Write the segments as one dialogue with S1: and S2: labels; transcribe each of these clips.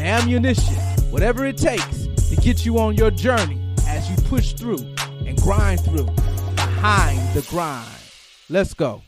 S1: the ammunition, whatever it takes to get you on your journey as you push through and grind through behind the grind. Let's go.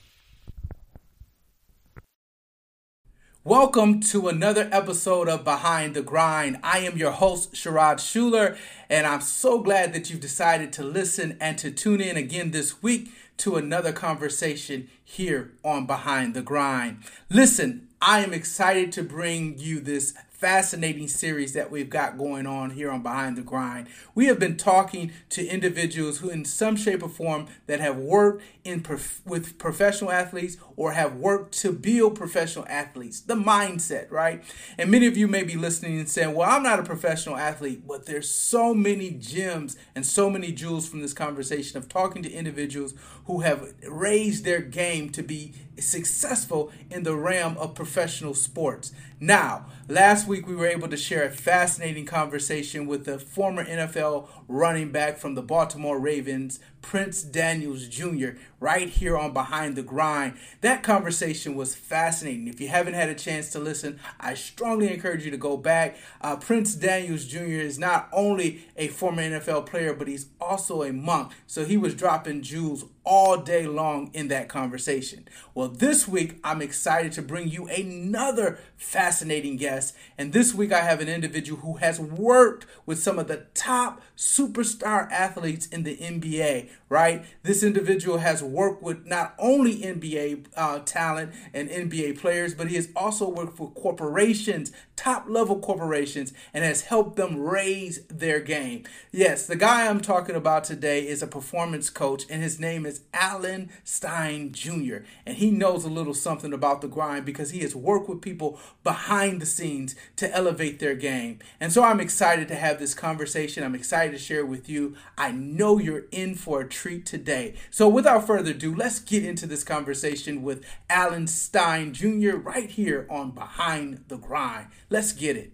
S1: Welcome to another episode of Behind the Grind. I am your host, Sherrod Schuler, and I'm so glad that you've decided to listen and to tune in again this week to another conversation here on Behind the Grind. Listen, I am excited to bring you this fascinating series that we've got going on here on Behind the Grind. We have been talking to individuals who, in some shape or form, that have worked in prof- with professional athletes or have worked to build professional athletes. The mindset, right? And many of you may be listening and saying, "Well, I'm not a professional athlete," but there's so many gems and so many jewels from this conversation of talking to individuals who have raised their game to be successful in the realm of professional sports. Now, last week we were able to share a fascinating conversation with the former NFL running back from the Baltimore Ravens, Prince Daniels Jr., right here on Behind the Grind. That conversation was fascinating. If you haven't had a chance to listen, I strongly encourage you to go back. Uh, Prince Daniels Jr. is not only a former NFL player, but he's also a monk. So he was dropping jewels all day long in that conversation. Well, this week I'm excited to bring you another fascinating guest. And this week I have an individual who has worked with some of the top superstar athletes in the NBA, right? This individual has worked with not only NBA uh, talent and NBA players, but he has also worked for corporations, top level corporations, and has helped them raise their game. Yes, the guy I'm talking about today is a performance coach, and his name is Alan Stein Jr., and he knows a little something about the grind because he has worked with people behind the scenes to elevate their game. And so I'm excited to have this conversation. I'm excited to share with you. I know you're in for a treat today. So without further ado, let's get into this conversation with Alan Stein Jr. right here on Behind the Grind. Let's get it.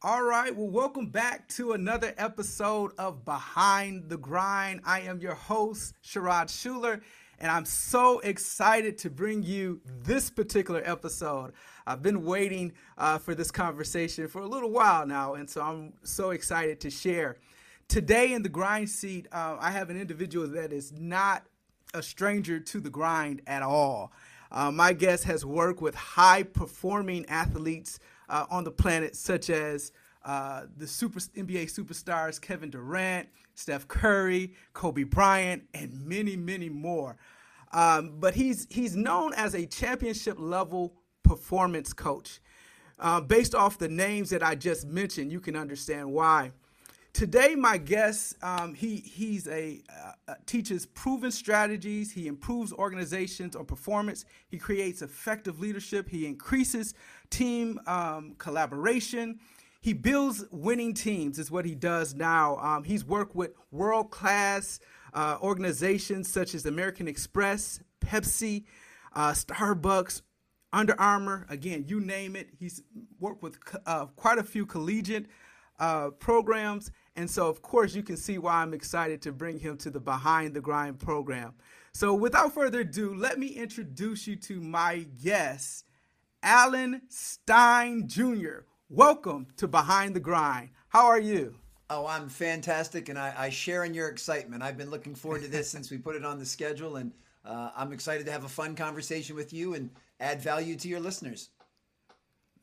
S1: All right, well, welcome back to another episode of Behind the Grind. I am your host, Sherrod Schuler, and I'm so excited to bring you this particular episode. I've been waiting uh, for this conversation for a little while now, and so I'm so excited to share. Today in the grind seat, uh, I have an individual that is not a stranger to the grind at all. Uh, my guest has worked with high performing athletes uh, on the planet, such as uh, the super NBA superstars Kevin Durant, Steph Curry, Kobe Bryant, and many, many more. Um, but he's he's known as a championship level performance coach. Uh, based off the names that I just mentioned, you can understand why. Today, my guest, um, he he's a uh, teaches proven strategies. He improves organizations on performance. He creates effective leadership. He increases team um, collaboration. He builds winning teams. Is what he does now. Um, he's worked with world class uh, organizations such as American Express, Pepsi, uh, Starbucks, Under Armour. Again, you name it. He's worked with uh, quite a few collegiate uh, programs. And so, of course, you can see why I'm excited to bring him to the Behind the Grind program. So, without further ado, let me introduce you to my guest, Alan Stein Jr. Welcome to Behind the Grind. How are you?
S2: Oh, I'm fantastic, and I, I, share in your excitement. I've been looking forward to this since we put it on the schedule, and uh, I'm excited to have a fun conversation with you and add value to your listeners.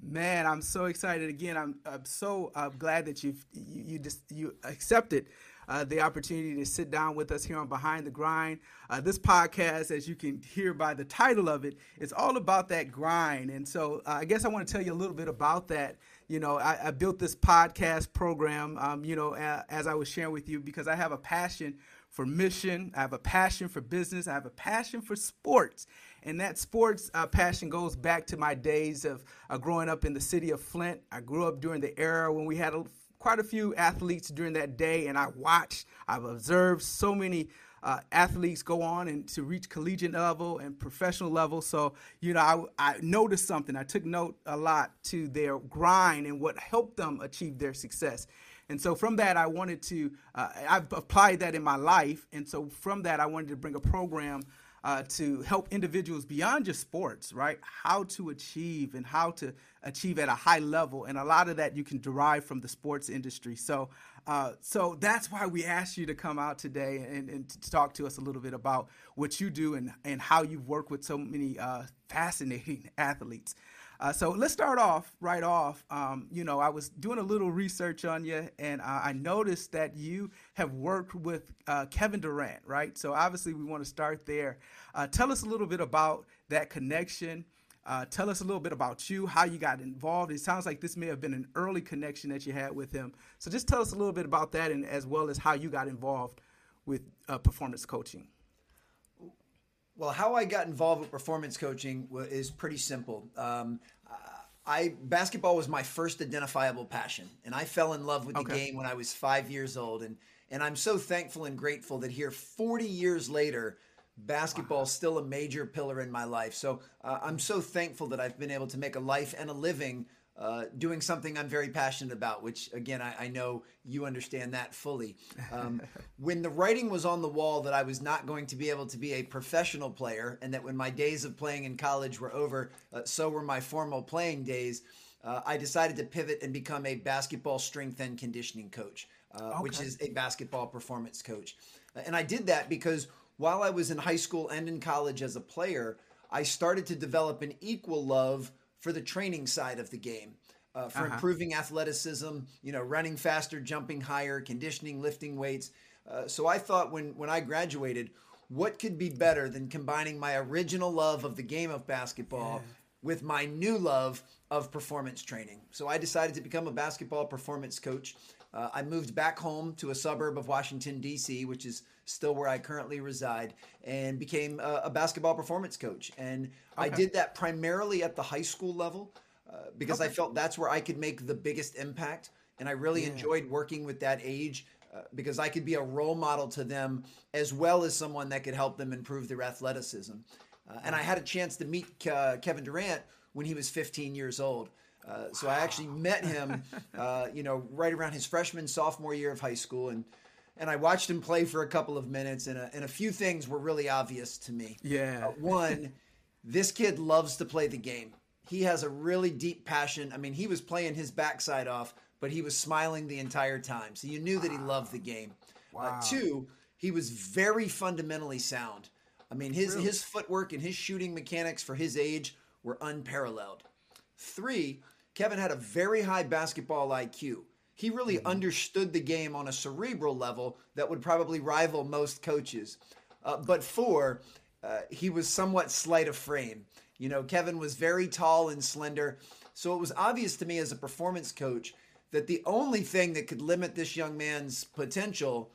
S1: Man, I'm so excited again. I'm, I'm so uh, glad that you've, you you just you accepted uh, the opportunity to sit down with us here on Behind the Grind. Uh, this podcast, as you can hear by the title of it, it, is all about that grind. And so uh, I guess I want to tell you a little bit about that you know, I, I built this podcast program, um, you know, as I was sharing with you, because I have a passion for mission. I have a passion for business. I have a passion for sports. And that sports uh, passion goes back to my days of uh, growing up in the city of Flint. I grew up during the era when we had a, quite a few athletes during that day, and I watched, I've observed so many uh, athletes go on and to reach collegiate level and professional level. So, you know, I, I noticed something. I took note a lot to their grind and what helped them achieve their success. And so from that, I wanted to, uh, I've applied that in my life. And so from that, I wanted to bring a program uh, to help individuals beyond just sports, right? How to achieve and how to achieve at a high level, and a lot of that you can derive from the sports industry. So, uh, so that's why we asked you to come out today and, and, to talk to us a little bit about what you do and and how you've worked with so many uh, fascinating athletes. Uh, so let's start off right off. Um, you know, I was doing a little research on you, and uh, I noticed that you have worked with uh, Kevin Durant, right? So obviously, we want to start there. Uh, tell us a little bit about that connection. Uh, tell us a little bit about you, how you got involved. It sounds like this may have been an early connection that you had with him. So just tell us a little bit about that, and as well as how you got involved with uh, performance coaching.
S2: Well, how I got involved with performance coaching is pretty simple. Um, I basketball was my first identifiable passion, and I fell in love with the okay. game when I was five years old, and and I'm so thankful and grateful that here, 40 years later, basketball is still a major pillar in my life. So uh, I'm so thankful that I've been able to make a life and a living uh, doing something I'm very passionate about, which again, I, I know you understand that fully. Um, when the writing was on the wall that I was not going to be able to be a professional player, and that when my days of playing in college were over, uh, so were my formal playing days, uh, I decided to pivot and become a basketball strength and conditioning coach, uh, okay. which is a basketball performance coach. And I did that because while I was in high school and in college as a player, I started to develop an equal love for the training side of the game. Uh, for uh-huh. improving athleticism, you know, running faster, jumping higher, conditioning, lifting weights. Uh, so I thought when when I graduated, what could be better than combining my original love of the game of basketball yeah. with my new love of performance training? So I decided to become a basketball performance coach. Uh, I moved back home to a suburb of Washington D.C., which is still where I currently reside, and became a, a basketball performance coach. And okay. I did that primarily at the high school level uh, because okay. I felt that's where I could make the biggest impact. And I really yeah. enjoyed working with that age uh, because I could be a role model to them as well as someone that could help them improve their athleticism. Uh, and I had a chance to meet uh, Kevin Durant when he was 15 years old. Uh, so I actually met him, uh, you know, right around his freshman sophomore year of high school, and and I watched him play for a couple of minutes, and a, and a few things were really obvious to me.
S1: Yeah. Uh,
S2: one, this kid loves to play the game. He has a really deep passion. I mean, he was playing his backside off, but he was smiling the entire time. So you knew that he loved the game. Uh, wow. Two, he was very fundamentally sound. I mean, his really? his footwork and his shooting mechanics for his age were unparalleled. Three, Kevin had a very high basketball IQ. He really mm-hmm. understood the game on a cerebral level that would probably rival most coaches. Uh, but four, uh, he was somewhat slight of frame. You know, Kevin was very tall and slender. So it was obvious to me as a performance coach that the only thing that could limit this young man's potential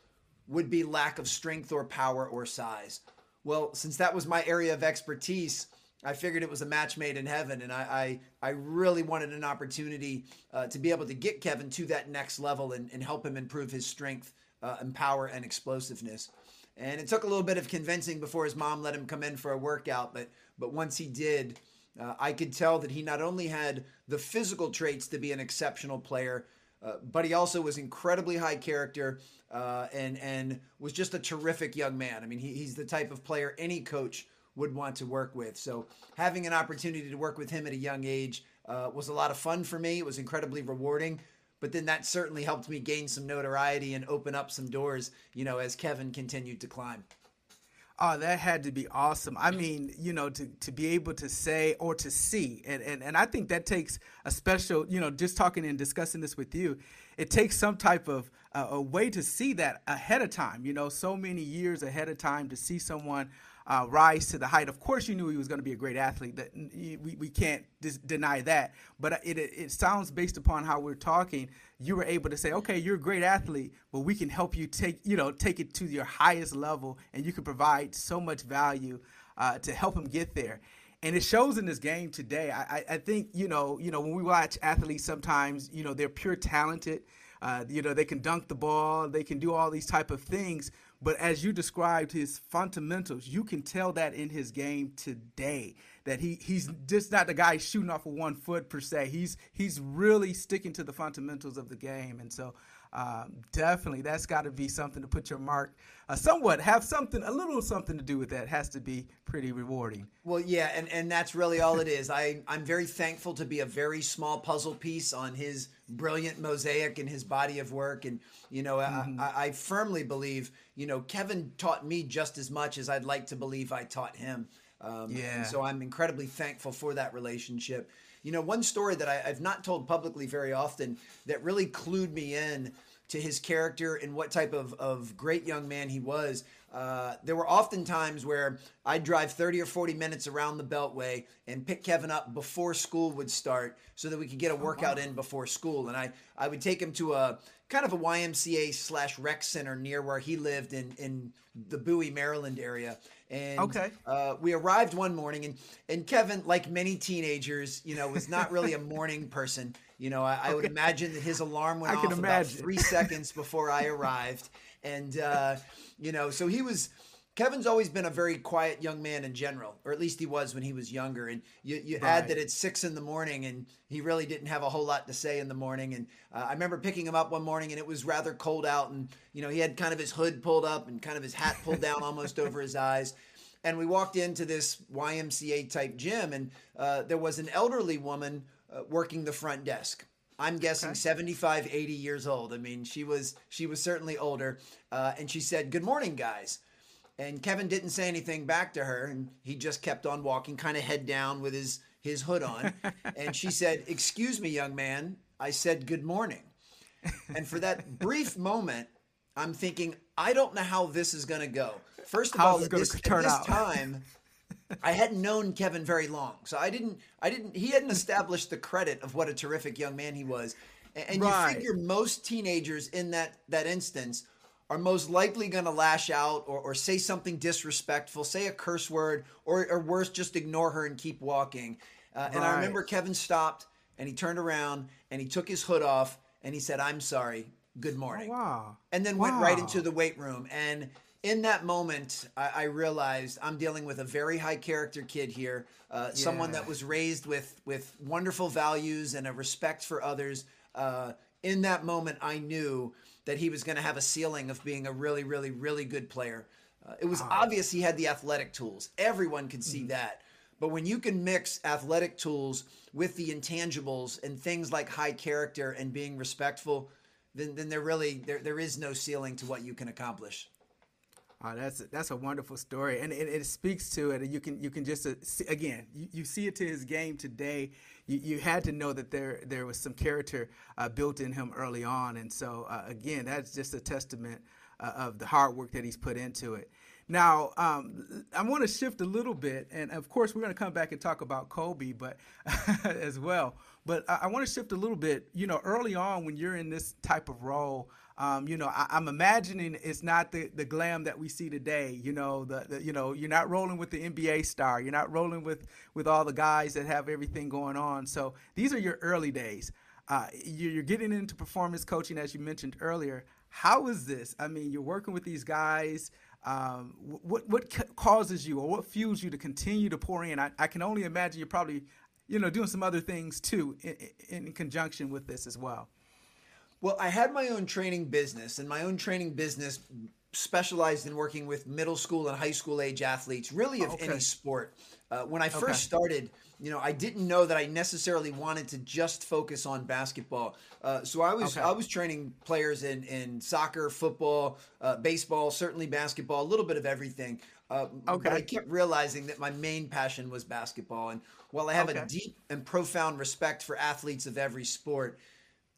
S2: would be lack of strength or power or size. Well, since that was my area of expertise, I figured it was a match made in heaven, and I I, I really wanted an opportunity uh, to be able to get Kevin to that next level and, and help him improve his strength uh, and power and explosiveness. And it took a little bit of convincing before his mom let him come in for a workout, but but once he did, uh, I could tell that he not only had the physical traits to be an exceptional player, uh, but he also was incredibly high character uh, and and was just a terrific young man. I mean, he, he's the type of player any coach would want to work with. So having an opportunity to work with him at a young age uh, was a lot of fun for me. It was incredibly rewarding. But then that certainly helped me gain some notoriety and open up some doors, you know, as Kevin continued to climb.
S1: Oh, that had to be awesome. I mean, you know, to, to be able to say or to see, and, and, and I think that takes a special, you know, just talking and discussing this with you, it takes some type of uh, a way to see that ahead of time, you know, so many years ahead of time to see someone uh, rise to the height. Of course, you knew he was going to be a great athlete. That we, we can't dis- deny that. But it, it, it sounds based upon how we're talking, you were able to say, okay, you're a great athlete, but we can help you take you know take it to your highest level, and you can provide so much value uh, to help him get there. And it shows in this game today. I, I think you know you know when we watch athletes, sometimes you know they're pure talented. Uh, you know they can dunk the ball, they can do all these type of things but as you described his fundamentals, you can tell that in his game today that he he's just not the guy shooting off of one foot per se. He's he's really sticking to the fundamentals of the game, and so um, definitely that's got to be something to put your mark uh, somewhat have something a little something to do with that has to be pretty rewarding
S2: well yeah and, and that's really all it is I, i'm very thankful to be a very small puzzle piece on his brilliant mosaic and his body of work and you know mm-hmm. I, I firmly believe you know kevin taught me just as much as i'd like to believe i taught him um, yeah. so i'm incredibly thankful for that relationship you know, one story that I, have not told publicly very often that really clued me in to his character and what type of, of great young man he was. Uh, there were often times where I'd drive 30 or 40 minutes around the Beltway and pick Kevin up before school would start so that we could get a workout oh, in before school. And I, I would take him to a kind of a YMCA slash rec center near where he lived in, in the Bowie, Maryland area. And okay. Uh, we arrived one morning, and and Kevin, like many teenagers, you know, was not really a morning person. You know, I, I would imagine that his alarm went I off about three seconds before I arrived, and uh, you know, so he was. Kevin's always been a very quiet young man in general, or at least he was when he was younger. And you, you right. add that it's six in the morning, and he really didn't have a whole lot to say in the morning. And uh, I remember picking him up one morning, and it was rather cold out, and you know he had kind of his hood pulled up and kind of his hat pulled down almost over his eyes. And we walked into this YMCA type gym, and uh, there was an elderly woman uh, working the front desk. I'm guessing okay. 75, 80 years old. I mean, she was she was certainly older, uh, and she said, "Good morning, guys." And Kevin didn't say anything back to her, and he just kept on walking, kind of head down with his his hood on. and she said, "Excuse me, young man." I said, "Good morning." And for that brief moment, I'm thinking, I don't know how this is going to go. First of all, at this, at this time, I hadn't known Kevin very long, so I didn't. I didn't. He hadn't established the credit of what a terrific young man he was. And, right. you figure most teenagers in that that instance are most likely going to lash out or, or say something disrespectful, say a curse word, or, or worse, just ignore her and keep walking. Uh, right. And I remember Kevin stopped and he turned around and he took his hood off and he said, "I'm sorry. Good morning."
S1: Oh, wow.
S2: And then wow. went right into the weight room and in that moment, I, I, realized I'm dealing with a very high character kid here, uh, yeah. someone that was raised with with wonderful values and a respect for others. Uh, in that moment, I knew that he was going to have a ceiling of being a really, really, really good player. Uh, it was ah. obvious he had the athletic tools. Everyone could see mm-hmm. that. But when you can mix athletic tools with the intangibles and things like high character and being respectful, then then there really there, there is no ceiling to what you can accomplish.
S1: Oh, that's that's a wonderful story, and it, it speaks to it. You can you can just uh, see, again you, you see it to his game today. You, you had to know that there there was some character uh, built in him early on, and so uh, again that's just a testament uh, of the hard work that he's put into it. Now um, I want to shift a little bit, and of course we're going to come back and talk about Kobe, but as well. But I, I want to shift a little bit. You know, early on when you're in this type of role. Um, you know, I, am I'm imagining it's not the, the glam that we see today. You know, the, the, you know you're not rolling with the NBA star. You're not rolling with with all the guys that have everything going on. So these are your early days. Uh, you're getting into performance coaching, as you mentioned earlier. How is this? I mean, you're working with these guys. Um, what what causes you, or what fuels you to continue to pour in? I, I can only imagine you're probably, you know, doing some other things too in, in conjunction with this as well.
S2: Well, I had my own training business, and my own training business specialized in working with middle school and high school age athletes, really of okay. any sport. Uh, when I first okay. started, you know, I didn't know that I necessarily wanted to just focus on basketball. Uh, so I was okay. I was training players in in soccer, football, uh, baseball, certainly basketball, a little bit of everything. Uh, okay. But I kept realizing that my main passion was basketball, and while I have a deep and profound respect for athletes of every sport,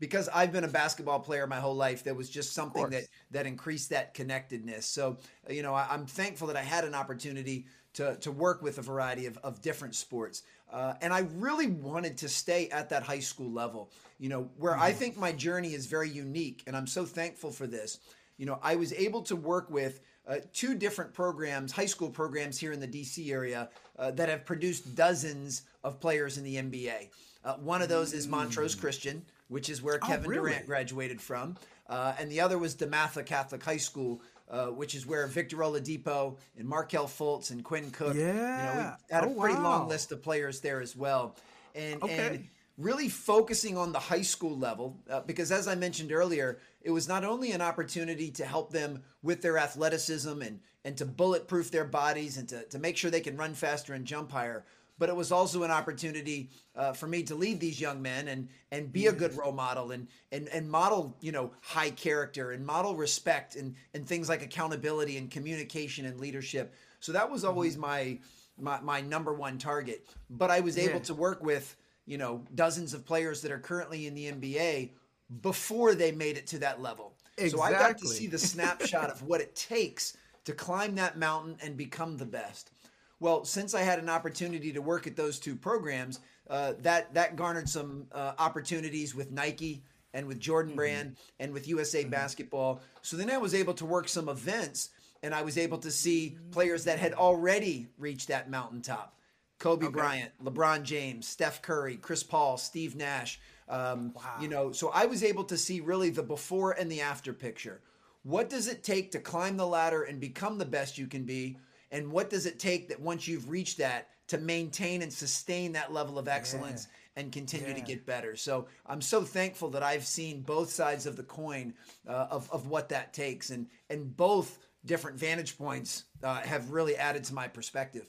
S2: because I've been a basketball player my whole life, there was just something that that increased that connectedness. So, you know, I, am thankful that I had an opportunity to, to work with a variety of, of different sports. Uh, and I really wanted to stay at that high school level, you know, where mm-hmm. I think my journey is very unique. And I'm so thankful for this. You know, I was able to work with uh, two different programs, high school programs here in the DC area, uh, that have produced dozens of players in the NBA. Uh, one of those is Montrose mm. Christian, which is where oh, Kevin really? Durant graduated from. Uh, and the other was DeMatha Catholic High School, uh, which is where Victor Oladipo and Markelle Fultz and Quinn Cook.
S1: Yeah,
S2: you know, we had oh, a pretty wow. long list of players there as well. And, okay. and really focusing on the high school level, uh, because as I mentioned earlier, it was not only an opportunity to help them with their athleticism and, and to bulletproof their bodies and to, to make sure they can run faster and jump higher, but it was also an opportunity uh, for me to lead these young men and and be a good role model and and and model you know high character and model respect and and things like accountability and communication and leadership. So that was always mm-hmm. my my, my number one target. But I was able yeah. to work with you know dozens of players that are currently in the NBA before they made it to that level. Exactly. So I got to see the snapshot of what it takes to climb that mountain and become the best. Well, since I had an opportunity to work at those two programs, uh, that that garnered some uh, opportunities with Nike and with Jordan mm-hmm. Brand and with USA mm-hmm. Basketball. So then I was able to work some events, and I was able to see players that had already reached that mountaintop. Kobe okay. Bryant, LeBron James, Steph Curry, Chris Paul, Steve Nash. Um, wow. You know, so I was able to see really the before and the after picture. What does it take to climb the ladder and become the best you can be? And what does it take that once you've reached that to maintain and sustain that level of excellence yeah. and continue yeah. to get better so i'm so thankful that i've seen both sides of the coin uh, of, of what that takes and and both different vantage points uh, have really added to my perspective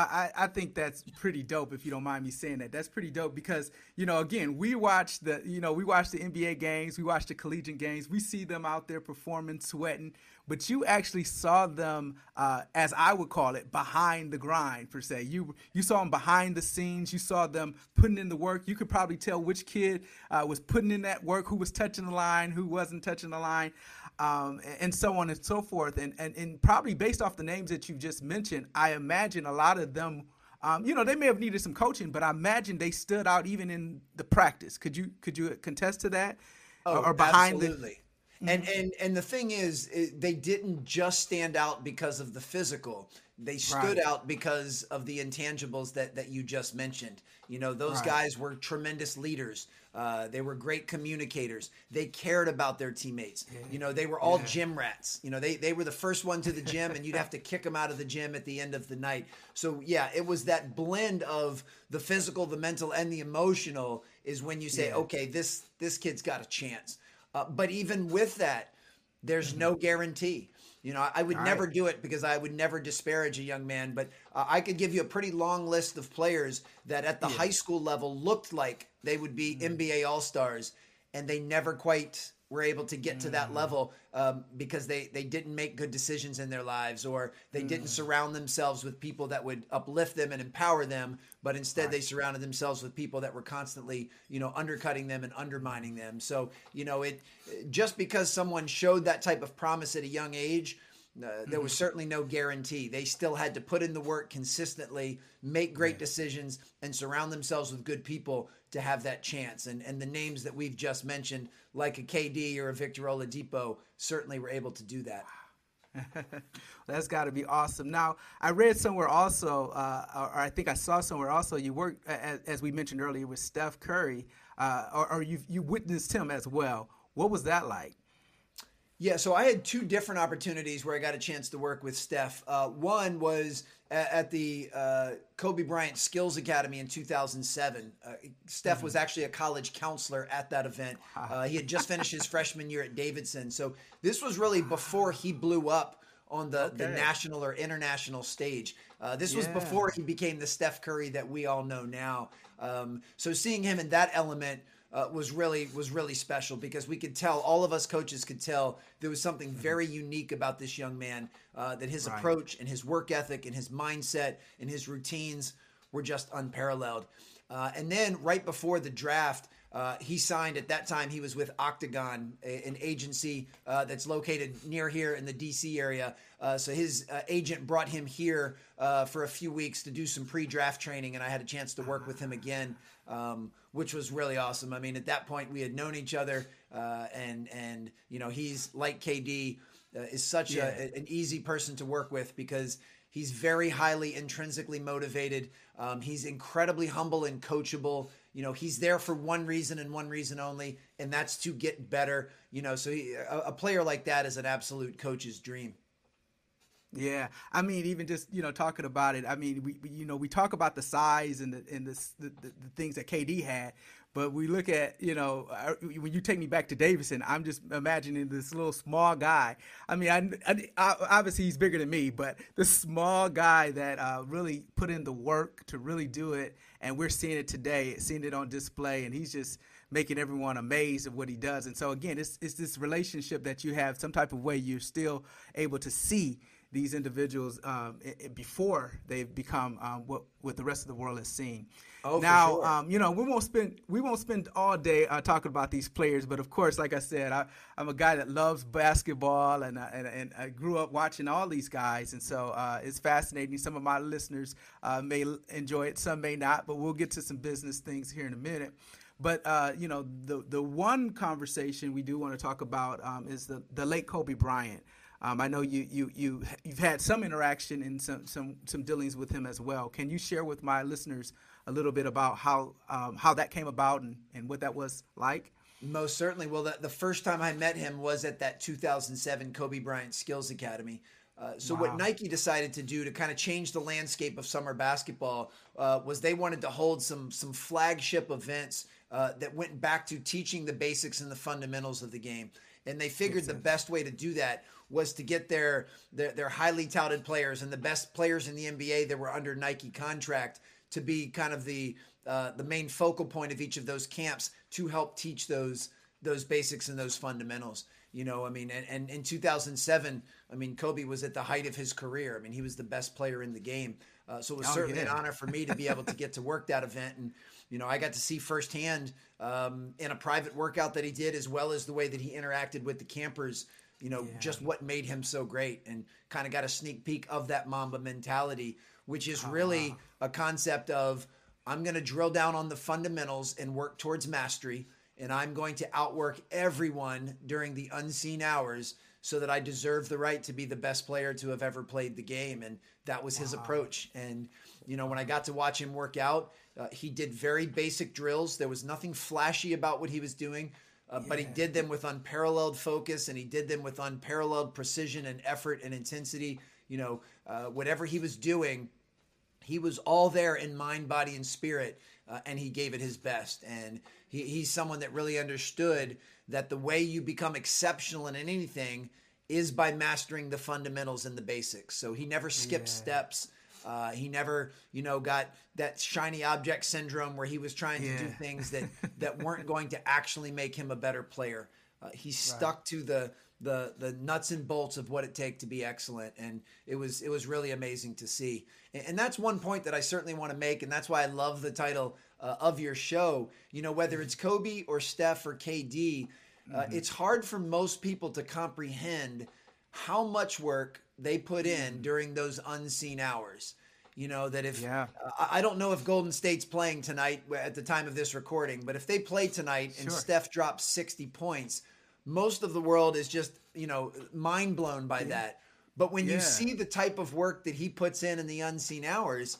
S1: I, I think that's pretty dope if you don't mind me saying that. That's pretty dope because, you know, again, we watch the, you know, we watch the NBA games, we watch the collegiate games, we see them out there performing, sweating, but you actually saw them, uh, as I would call it, behind the grind per se. You you saw them behind the scenes. You saw them putting in the work. You could probably tell which kid uh, was putting in that work, who was touching the line, who wasn't touching the line, um, and so on and so forth. And, and and probably based off the names that you just mentioned, I imagine a lot of them. Um, you know, they may have needed some coaching, but I imagine they stood out even in the practice. Could you could you contest to that?
S2: Oh, or behind absolutely. the Mm-hmm. And and and the thing is, they didn't just stand out because of the physical. They stood right. out because of the intangibles that that you just mentioned. You know, those right. guys were tremendous leaders. Uh, they were great communicators. They cared about their teammates. You know, they were all yeah. gym rats. You know, they they were the first one to the gym, and you'd have to kick them out of the gym at the end of the night. So yeah, it was that blend of the physical, the mental, and the emotional. Is when you say, yeah. okay, this this kid's got a chance. Uh, but even with that, there's no mm-hmm. guarantee. You know, I would All never right. do it because I would never disparage a young man. But uh, I could give you a pretty long list of players that at the yeah. high school level looked like they would be mm-hmm. NBA All Stars, and they never quite were able to get to that mm. level um, because they, they didn't make good decisions in their lives or they mm. didn't surround themselves with people that would uplift them and empower them but instead right. they surrounded themselves with people that were constantly you know undercutting them and undermining them so you know it just because someone showed that type of promise at a young age uh, there was mm-hmm. certainly no guarantee. They still had to put in the work consistently, make great yeah. decisions, and surround themselves with good people to have that chance. And and the names that we've just mentioned, like a KD or a Victor Oladipo, certainly were able to do that.
S1: That's got to be awesome. Now, I read somewhere also, uh, or I think I saw somewhere also, you worked, as, as we mentioned earlier, with Steph Curry, uh, or, or you you witnessed him as well. What was that like?
S2: Yeah, so I had two different opportunities where I got a chance to work with Steph. Uh, one was at, at the uh, Kobe Bryant Skills Academy in 2007. Uh, Steph mm-hmm. was actually a college counselor at that event. Uh, he had just finished his freshman year at Davidson. So this was really before he blew up on the, okay. the national or international stage. Uh, this yeah. was before he became the Steph Curry that we all know now. Um, so seeing him in that element – uh, was really was really special because we could tell all of us coaches could tell there was something mm-hmm. very unique about this young man uh, that his right. approach and his work ethic and his mindset and his routines were just unparalleled. Uh, and then right before the draft, Uh, he signed at that time. He was with Octagon, a, an agency uh, that's located near here in the D.C. area. Uh, so his uh, agent brought him here uh, for a few weeks to do some pre-draft training, and I had a chance to work with him again, um, which was really awesome. I mean, at that point, we had known each other, uh, and and you know, he's like KD, is such yeah. a, an easy person to work with because he's very highly intrinsically motivated. Um, he's incredibly humble and coachable. You know he's there for one reason and one reason only and that's to get better you know. So he, a, a, player like that is an absolute coach's dream.
S1: Yeah. I mean even just you know talking about it i mean we, we you know we talk about the size and the and the, the, the things that kd had but we look at, you know, when you take me back to Davidson, I'm just imagining this little small guy. I mean, I, I, obviously he's bigger than me, but the small guy that uh, really put in the work to really do it, and we're seeing it today, seeing it on display, and he's just making everyone amazed of what he does. And so again, it's it's this relationship that you have some type of way you're still able to see these individuals um, before they become um, what what the rest of the world is seeing. Oh, now, sure. um, you know, we won't spend we won't spend all day uh, talking about these players, but of course, like I said, I, am a guy that loves basketball, and, uh, and and I grew up watching all these guys, and so uh, it's fascinating. Some of my listeners uh, may enjoy it, some may not, but we'll get to some business things here in a minute. But uh, you know, the the one conversation we do want to talk about um, is the the late Kobe Bryant. Um, I know you you you you've had some interaction and some some some dealings with him as well. Can you share with my listeners a little bit about how um, how that came about and, and what that was like?
S2: Most certainly. Well, the, the first time I met him was at that 2007 Kobe Bryant Skills Academy. Uh, so wow. what Nike decided to do to kind of change the landscape of summer basketball uh, was they wanted to hold some some flagship events uh, that went back to teaching the basics and the fundamentals of the game. And they figured the best way to do that was to get their, their their highly touted players and the best players in the NBA that were under Nike contract to be kind of the uh, the main focal point of each of those camps to help teach those those basics and those fundamentals. You know, I mean, and, and in 2007, I mean, Kobe was at the height of his career. I mean, he was the best player in the game. Uh, so it was oh, certainly yeah. an honor for me to be able to get to work that event. And, you know, I got to see firsthand um, in a private workout that he did, as well as the way that he interacted with the campers, you know, yeah. just what made him so great and kind of got a sneak peek of that Mamba mentality which is really uh-huh. a concept of I'm going to drill down on the fundamentals and work towards mastery. And I'm going to outwork everyone during the unseen hours so that I deserve the right to be the best player to have ever played the game. And that was his approach. And, you know, when I got to watch him work out, uh, he did very basic drills. There was nothing flashy about what he was doing, uh, yeah. but he did them with unparalleled focus and he did them with unparalleled precision and effort and intensity. You know, uh, whatever he was doing, he was all there in mind, body, and spirit, uh, and he gave it his best. And he, he's someone that really understood that the way you become exceptional in anything is by mastering the fundamentals and the basics. So he never skipped yeah. steps. Uh, he never, you know, got that shiny object syndrome where he was trying yeah. to do things that that weren't going to actually make him a better player. Uh, he stuck right. to the the the nuts and bolts of what it takes to be excellent and it was it was really amazing to see and, and that's one point that I certainly want to make and that's why I love the title uh, of your show you know whether it's Kobe or Steph or KD uh, mm-hmm. it's hard for most people to comprehend how much work they put in mm-hmm. during those unseen hours you know that if yeah. uh, I don't know if Golden State's playing tonight at the time of this recording, but if they play tonight and. Steph drops 60 points, most of the world is just you know mind blown by that. But when yeah. you see the type of work that he puts in in the unseen hours,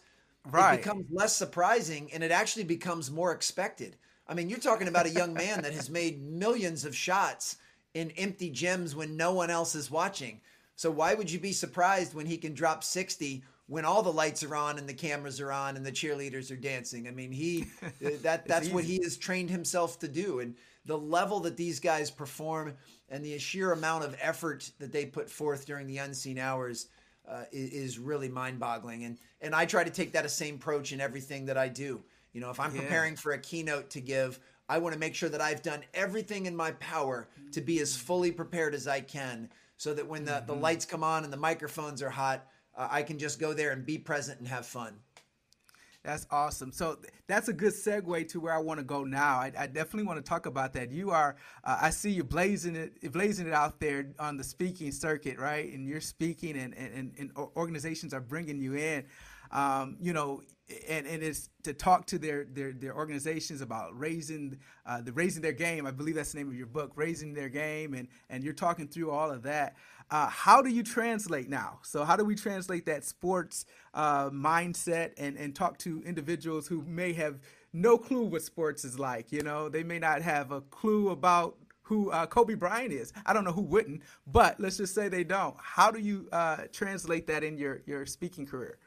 S2: right. it becomes less surprising and it actually becomes more expected. I mean, you're talking about a young man that has made millions of shots in empty gyms when no one else is watching. So why would you be surprised when he can drop 60 when all the lights are on and the cameras are on and the cheerleaders are dancing? I mean, he that that's what he has trained himself to do and the level that these guys perform and the sheer amount of effort that they put forth during the unseen hours uh, is, is, really mind-boggling. And and I try to take that same approach in everything that I do. You know, if I'm yeah. preparing for a keynote to give, I want to make sure that I've done everything in my power to be as fully prepared as I can, so that when the, mm-hmm. the lights come on and the microphones are hot, uh, I can just go there and be present and have fun.
S1: That's awesome. So that's a good segue to where I want to go now. I, I definitely want to talk about that. You are, uh, I see you blazing it, blazing it out there on the speaking circuit, right? And you're speaking, and and, and organizations are bringing you in. Um, you know, and, and it's to talk to their their, their organizations about raising uh, the raising their game. I believe that's the name of your book, raising their game, and and you're talking through all of that. Uh, how do you translate now? So how do we translate that sports uh, mindset and and talk to individuals who may have no clue what sports is like? You know, they may not have a clue about who uh, Kobe Bryant is. I don't know who wouldn't, but let's just say they don't. How do you uh, translate that in your your speaking career?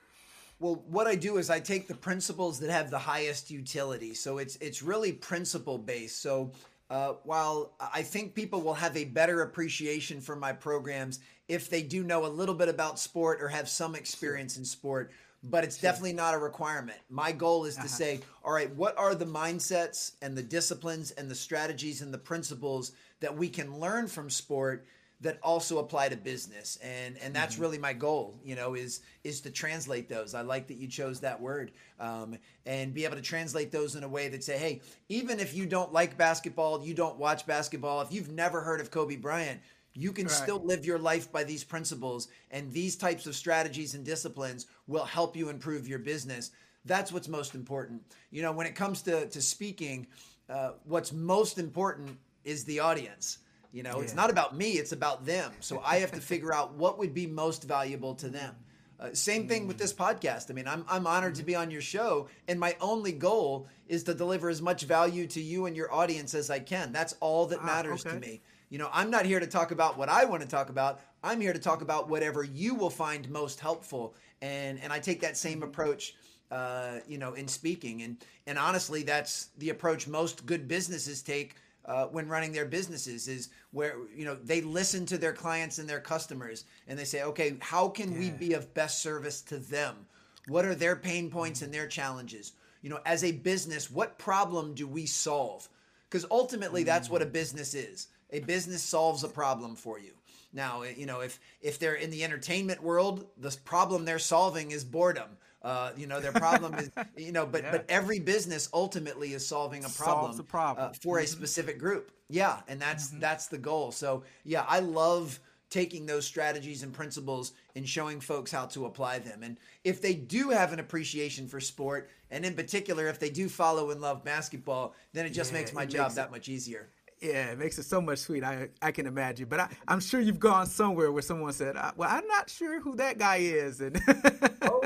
S2: Well, what I do is I take the principles that have the highest utility. So it's it's really principle based. So uh, while I think people will have a better appreciation for my programs if they do know a little bit about sport or have some experience in sport, but it's sure. definitely not a requirement. My goal is to uh-huh. say, all right, what are the mindsets and the disciplines and the strategies and the principles that we can learn from sport that also apply to business. And and that's mm-hmm. really my goal you know is is to translate those. I like that you chose that word um, and be able to translate those in a way that say hey even if you don't like basketball you don't watch basketball if you've never heard of kobe bryant you can right. still live your life by these principles and these types of strategies and disciplines will help you improve your business. That's what's most important. You know when it comes to to speaking uh, what's most important is the audience you know, yeah. it's not about me, it's about them. So I have to figure out what would be most valuable to them. Uh, same thing with this podcast. I mean, I'm, I'm honored to be on your show, and my only goal is to deliver as much value to you and your audience as I can. That's all that ah, matters ah, okay. to me. You know, I'm not here to talk about what I want to talk about. I'm here to talk about whatever you will find most helpful, and and I take that same approach. Uh, you know, in speaking, and and honestly, that's the approach most good businesses take uh, when running their businesses is where you know they listen to their clients and their customers and they say okay how can yeah. we be of best service to them? What are their pain points and their challenges? You know as a business what problem do we solve? Because ultimately that's what a mm. business is. A business solves a problem for you. Now you know if if they're in the entertainment world the problem they're solving is boredom uh, you know, their problem is, you know, but yeah. but every business ultimately is solving a problem,
S1: a problem.
S2: Uh, for mm-hmm. a specific group. Yeah, and that's mm-hmm. that's the goal. So yeah, I love taking those strategies and principles and showing folks how to apply them. And if they do have an appreciation for sport, and in particular if they do follow and love basketball, then it just yeah, makes my job makes that much easier.
S1: Yeah, it makes it so much sweet. I I can imagine, but I, I'm sure you've gone somewhere where someone said, uh, "Well, I'm not sure who that guy is." And
S2: oh,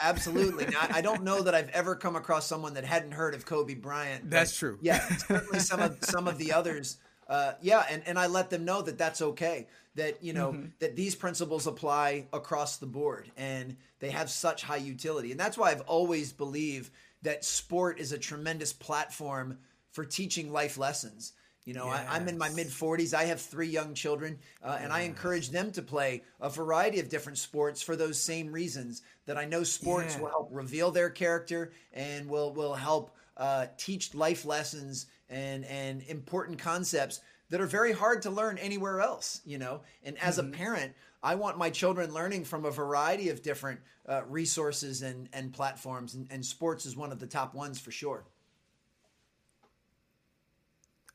S2: absolutely. Now, I don't know that I've ever come across someone that hadn't heard of Kobe Bryant.
S1: That's true.
S2: Yeah, certainly some of some of the others. Uh, yeah, and, and I let them know that that's okay. That you know mm-hmm. that these principles apply across the board, and they have such high utility. And that's why I've always believed that sport is a tremendous platform for teaching life lessons you know, yes. I, am in my mid 40s. I have three young children, uh, and yes. I encourage them to play a variety of different sports for those same reasons. That I know sports yeah. will help reveal their character and will will help uh, teach life lessons and and important concepts that are very hard to learn anywhere else. You know, and as mm-hmm. a parent, I want my children learning from a variety of different uh, resources and and platforms, and, and sports is one of the top ones for sure.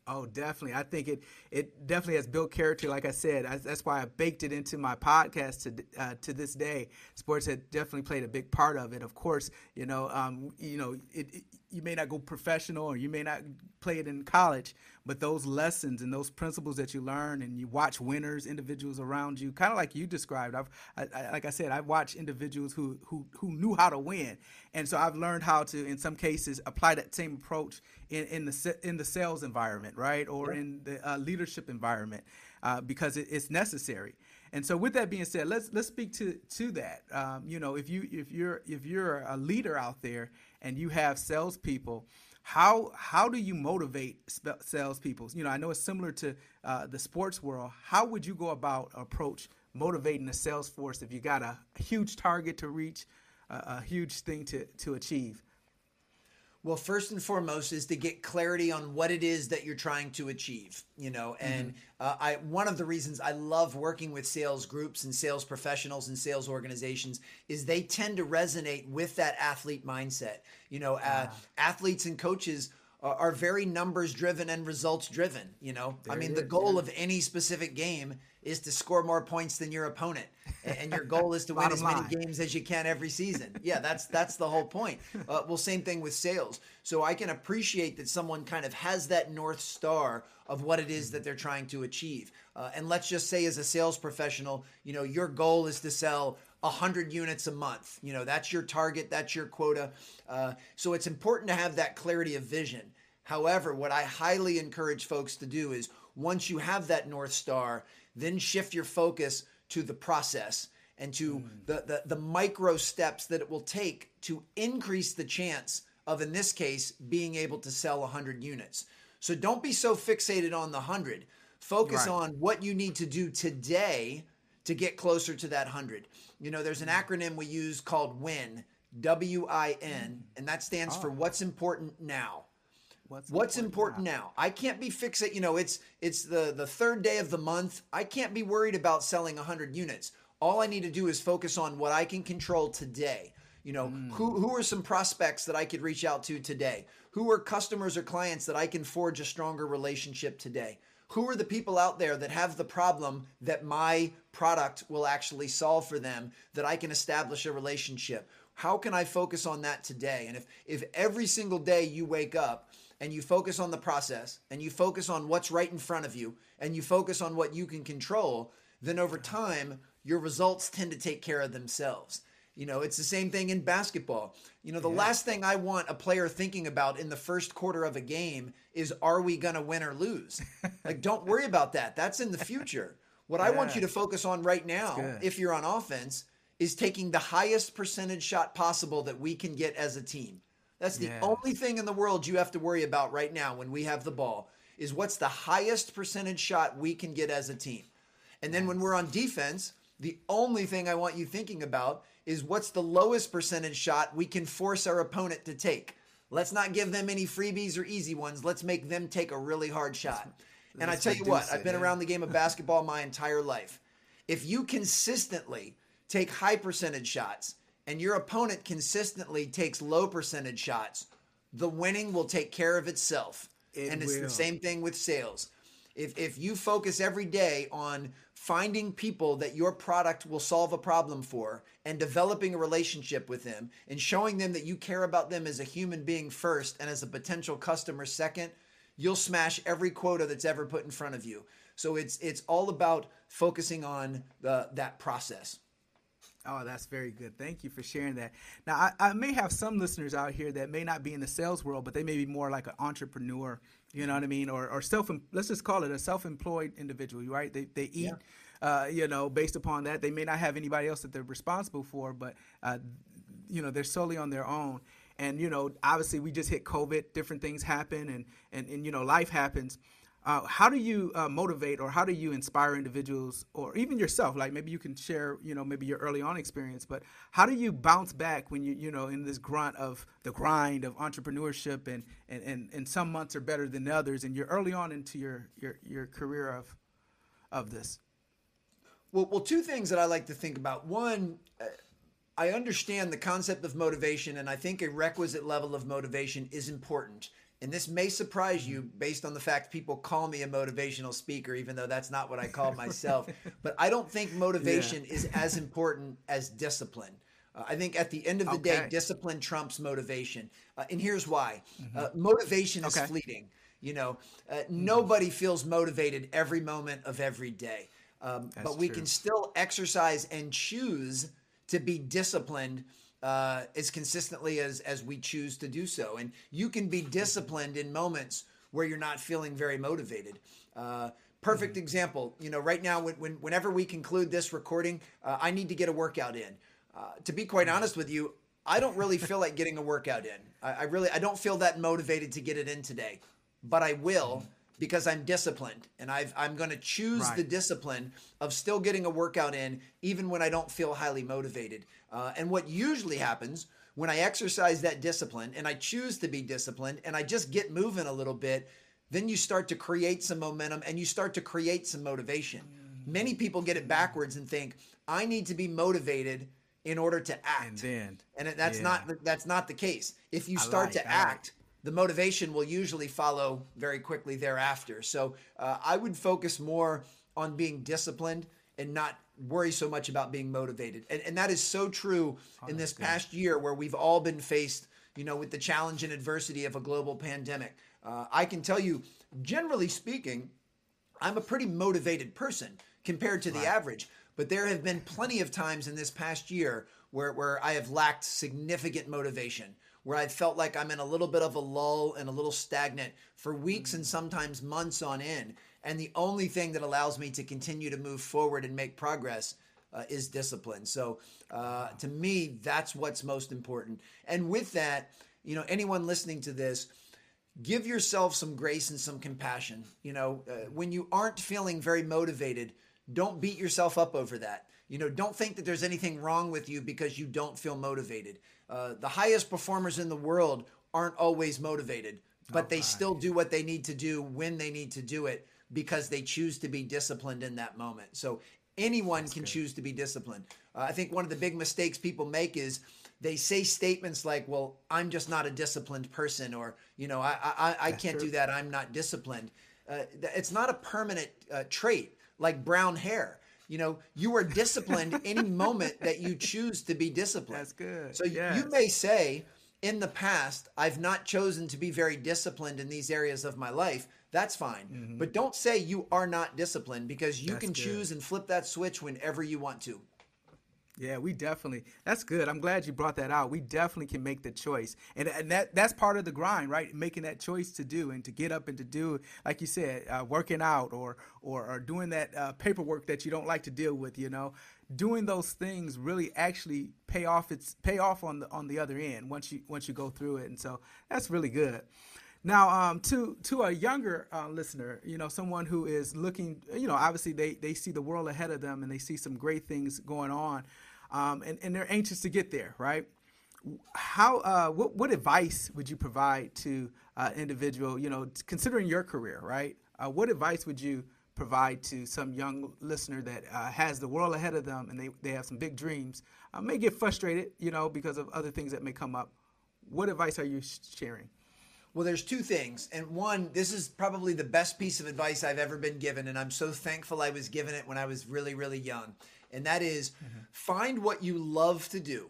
S1: Oh, definitely. I think it it definitely has built character. Like I said, I, that's why I baked it into my podcast to uh, to this day. Sports had definitely played a big part of it. Of course, you know, um, you know, it, it, you may not go professional or you may not play it in college, but those lessons and those principles that you learn and you watch winners, individuals around you, kind of like you described. I've, I, I, like I said, I've watched individuals who, who, who knew how to win. And so I've learned how to, in some cases, apply that same approach in, in the, in the sales environment, right? Or yeah. in the uh, leadership environment, uh, because it, it's necessary. And so, with that being said, let's let's speak to to that. Um, you know, if you if you're if you're a leader out there and you have salespeople, how how do you motivate salespeople? You know, I know it's similar to uh, the sports world. How would you go about approach motivating the sales force if you got a, huge target to reach, a huge thing to to achieve?
S2: Well, first and foremost is to get clarity on what it is that you're trying to achieve. You know, and mm-hmm. uh, I one of the reasons I love working with sales groups and sales professionals and sales organizations is they tend to resonate with that athlete mindset. You know, uh, athletes and coaches are, very numbers driven and results driven. You know, there I mean, the goal yeah. of any specific game is to score more points than your opponent, and your goal is to win as many games as you can every season. Yeah, that's that's the whole point. Uh, well, same thing with sales. So I can appreciate that someone kind of has that north star of what it is that they're trying to achieve. Uh, and let's just say, as a sales professional, you know, your goal is to sell 100 units a month. You know, that's your target, that's your quota. Uh, so it's important to have that clarity of vision. However, what I highly encourage folks to do is once you have that North Star, then shift your focus to the process and to mm. the, the, the micro steps that it will take to increase the chance of, in this case, being able to sell 100 units. So don't be so fixated on the 100. Focus right. on what you need to do today to get closer to that 100. You know, there's an mm. acronym we use called WIN, W I N, and that stands oh. for what's important now. What's, What's important, important now? I can't be fixated. You know, it's it's the the third day of the month. I can't be worried about selling 100 units. All I need to do is focus on what I can control today. You know, mm. who who are some prospects that I could reach out to today? Who are customers or clients that I can forge a stronger relationship today? Who are the people out there that have the problem that my product will actually solve for them that I can establish a relationship? How can I focus on that today? And if if every single day you wake up and you focus on the process and you focus on what's right in front of you and you focus on what you can control, then over time, your results tend to take care of themselves. You know, it's the same thing in basketball. You know, the yeah. last thing I want a player thinking about in the first quarter of a game is are we going to win or lose? like, don't worry about that. That's in the future. What yeah. I want you to focus on right now, if you're on offense, is taking the highest percentage shot possible that we can get as a team. That's the yeah. only thing in the world you have to worry about right now when we have the ball is what's the highest percentage shot we can get as a team. And then when we're on defense, the only thing I want you thinking about is what's the lowest percentage shot we can force our opponent to take. Let's not give them any freebies or easy ones. Let's make them take a really hard shot. And I tell you what, I've been yeah. around the game of basketball my entire life. If you consistently take high percentage shots and your opponent consistently takes low percentage shots, the winning will take care of itself. It and it's will. the same thing with sales. If, if you focus every day on finding people that your product will solve a problem for and developing a relationship with them and showing them that you care about them as a human being first and as a potential customer second, you'll smash every quota that's ever put in front of you. So it's it's all about focusing on the that process.
S1: Oh, that's very good. Thank you for sharing that. Now, I, I, may have some listeners out here that may not be in the sales world, but they may be more like an entrepreneur. You know what I mean, or or self. Let's just call it a self-employed individual, right? They they eat. Yeah. Uh, you know, based upon that, they may not have anybody else that they're responsible for, but uh, you know, they're solely on their own. And you know, obviously, we just hit COVID. Different things happen, and and and you know, life happens. Uh, how do you uh, motivate or how do you inspire individuals or even yourself like maybe you can share you know maybe your early on experience but how do you bounce back when you you know in this grunt of the grind of entrepreneurship and and and, and some months are better than others and you're early on into your your, your career of of this
S2: well well two things that i like to think about one uh, I understand the concept of motivation, and I think a requisite level of motivation is important and this may surprise you based on the fact people call me a motivational speaker, even though that's not what I call myself. but I don't think motivation yeah. is as important as discipline. Uh, I think at the end of the okay. day, discipline trumps motivation. Uh, and here's why mm-hmm. uh, motivation is okay. fleeting. You know, uh, mm-hmm. nobody feels motivated every moment of every day. Um, but we true. can still exercise and choose to be disciplined uh, as consistently as as we choose to do so. And you can be disciplined in moments where you're not feeling very motivated. Uh, perfect mm-hmm. example. You know, right now, when, when whenever we conclude this recording, uh, I need to get a workout in. Uh, to be quite mm-hmm. honest with you, I don't really feel like getting a workout in. I, I, really I don't feel that motivated to get it in today, but I will. Mm-hmm because I'm disciplined and i am going to choose right. the discipline of still getting a workout in even when I don't feel highly motivated. Uh, and what usually happens when I exercise that discipline and I choose to be disciplined and I just get moving a little bit, then you start to create some momentum and you start to create some motivation. Many people get it backwards and think, I need to be motivated in order to act.
S1: And then,
S2: and that's yeah. not that's not the case. If you start like, to act, like. The motivation will usually follow very quickly thereafter. So uh, I would focus more on being disciplined and not worry so much about being motivated. And, and that is so true oh, in this good. past year where we've all been faced, you know, with the challenge and adversity of a global pandemic. Uh, I can tell you, generally speaking, I'm a pretty motivated person compared to the right. average. But there have been plenty of times in this past year where, where I have lacked significant motivation, where I felt like I'm in a little bit of a lull and a little stagnant for weeks and sometimes months on end. And the only thing that allows me to continue to move forward and make progress uh, is discipline. So uh, to me, that's what's most important. And with that, you know, anyone listening to this, give yourself some grace and some compassion. You know, uh, when you aren't feeling very motivated, don't beat yourself up over that. You know, don't think that there's anything wrong with you because you don't feel motivated. Uh, the highest performers in the world aren't always motivated, but oh, they still do what they need to do when they need to do it because they choose to be disciplined in that moment. So anyone That's can good. choose to be disciplined. Uh, I think one of the big mistakes people make is they say statements like, "Well, I'm just not a disciplined person," or you know, "I I, I can't do that. I'm not disciplined." Uh, it's not a permanent uh, trait like brown hair. You know, you are disciplined any moment that you choose to be disciplined.
S1: That's good.
S2: So yes. you may say, in the past, I've not chosen to be very disciplined in these areas of my life. That's fine. Mm-hmm. But don't say you are not disciplined because you That's can good. choose and flip that switch whenever you want to.
S1: Yeah, we definitely. That's good. I'm glad you brought that out. We definitely can make the choice, and and that that's part of the grind, right? Making that choice to do and to get up and to do, like you said, uh, working out or or or doing that uh, paperwork that you don't like to deal with. You know, doing those things really actually pay off. It's pay off on the on the other end once you once you go through it, and so that's really good. Now, um, to to a younger uh, listener, you know, someone who is looking, you know, obviously they they see the world ahead of them and they see some great things going on um, and, and they're anxious to get there, right? How, uh, what, what advice would you provide to uh, individual, you know, considering your career, right? Uh, what advice would you provide to some young listener that uh, has the world ahead of them and they, they have some big dreams, uh, may get frustrated, you know, because of other things that may come up? What advice are you sharing?
S2: Well, there's two things. And one, this is probably the best piece of advice I've ever been given. And I'm so thankful I was given it when I was really, really young and that is mm-hmm. find what you love to do,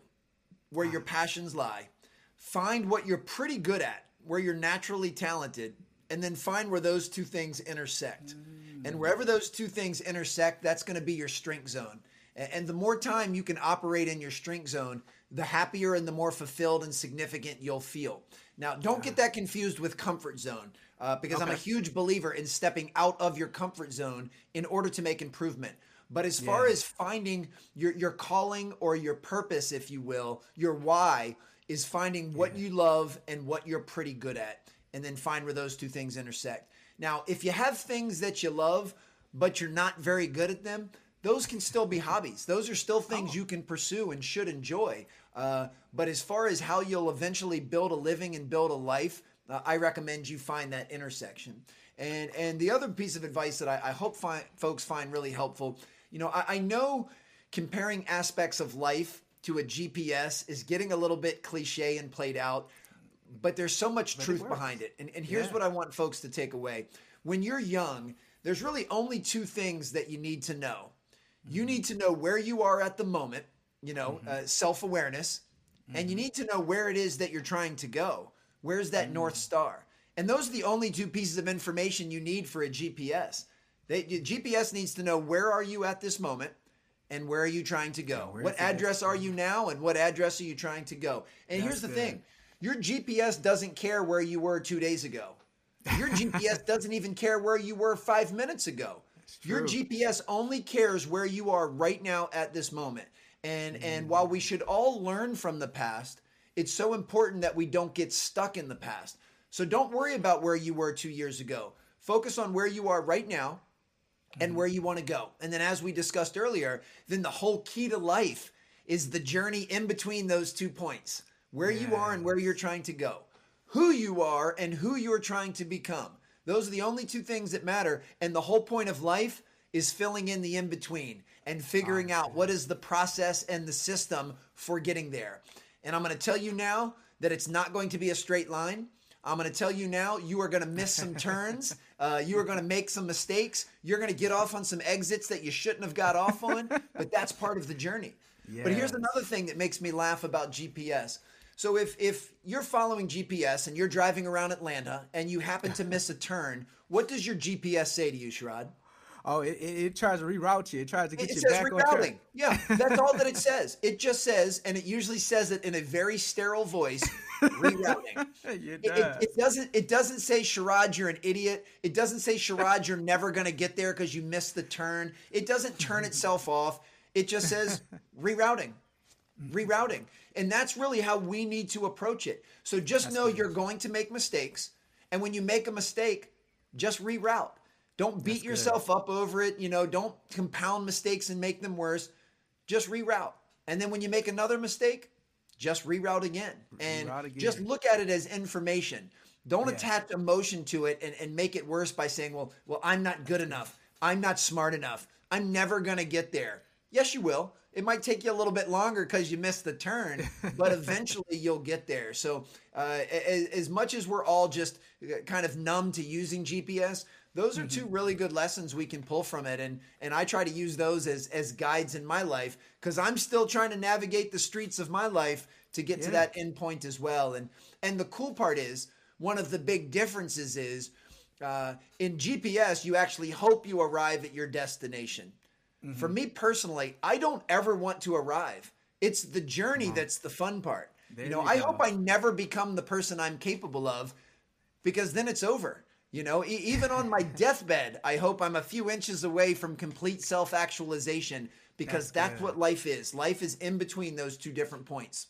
S2: where your passions lie. Find what you're pretty good at, where you're naturally talented, and then find where those two things intersect. Mm. And wherever those two things intersect, that's going to be your strength zone. And the more time you can operate in your strength zone, the happier and the more fulfilled and significant you'll feel. Now, don't get that confused with comfort zone, uh, because okay. I'm a huge believer in stepping out of your comfort zone in order to make improvement. But as far as finding your your calling or your purpose, if you will, your why is finding what yeah. you love and what you're pretty good at, and then find where those two things intersect. Now, if you have things that you love, but you're not very good at them, those can still be hobbies. Those are still things oh. you can pursue and should enjoy. Uh, but as far as how you'll eventually build a living and build a life, uh, I recommend you find that intersection. And and the other piece of advice that I, I hope folks find really helpful you know, I, I know comparing aspects of life to a GPS is getting a little bit cliche and played out, but there's so much but truth behind it. And, and here's yeah. what I want folks to take away. When you're young, there's really only two things that you need to know. You mm-hmm. need to know where you are at the moment, you know, mm-hmm. uh, self awareness, mm-hmm. and you mm-hmm. need to know where it is that you're trying to go. Where's that North mm. Star? And those are the only two pieces of information you need for a GPS. They, GPS needs to know where are you at this moment and where are you trying to go? Yeah, what address are you now and what address are you trying to go? And That's here's the good. thing your GPS doesn't care where you were two days ago. Your GPS doesn't even care where you were five minutes ago. Your GPS only cares where you are right now at this moment. And mm. and while we should all learn from the past, it's so important that we don't get stuck in the past. So don't worry about where you were 2 years ago. Focus on where you are right now and mm-hmm. where you want to go. And then, as we discussed earlier, then the whole key to life is the journey in between those two points where you are and where you're trying to go, who you are and who you're trying to become. Those are the only two things that matter. And the whole point of life is filling in the in between and figuring out what is the process and the system for getting there. And I'm going to tell you now that it's not going to be a straight line. I'm going to tell you now, you are going to miss some turns. Uh, you are going to make some mistakes. You're going to get off on some exits that you shouldn't have got off on, but that's part of the journey. Yes. But here's another thing that makes me laugh about GPS. So if if you're following GPS and you're driving around Atlanta and you happen to miss a turn, what does your GPS say to you, Sherrod?
S1: Oh, it, it, tries to reroute you. It tries to get
S2: it
S1: you
S2: says
S1: back
S2: rerouting. on track. Yeah, that's all that it says. It just says, and it usually says it in a very sterile voice, rerouting. it, does. it, doesn't. It doesn't say Sherrod, you're an idiot. It doesn't say Sherrod, you're never going to get there because you missed the turn. It doesn't turn itself off. It just says rerouting, rerouting, mm-hmm. and that's really how we need to approach it. So just that's know good. you're going to make mistakes, and when you make a mistake, just reroute don't beat That's yourself good. up over it. You know, don't compound mistakes and make them worse. Just reroute. And then when you make another mistake, just reroute again. And reroute again. just look at it as information. Don't yeah. attach emotion to it and, and make it worse by saying, well, well, I'm not good enough. I'm not smart enough. I'm never going to get there. Yes, you will. It might take you a little bit longer because you missed the turn, but eventually you'll get there. So, uh, as, as, much as we're all just uh, kind of numb to using GPS, those are mm-hmm. two really good lessons we can pull from it and and i try to use those as as guides in my life because i'm still trying to navigate the streets of my life to get yeah. to that end point as well and and the cool part is one of the big differences is uh, in gps you actually hope you arrive at your destination mm-hmm. for me personally i don't ever want to arrive it's the journey that's the fun part there you know you i hope i never become the person i'm capable of because then it's over you know, e- even on my deathbed, I hope I'm a few inches away from complete self actualization because that's, that's what life is. Life is in between those two different points.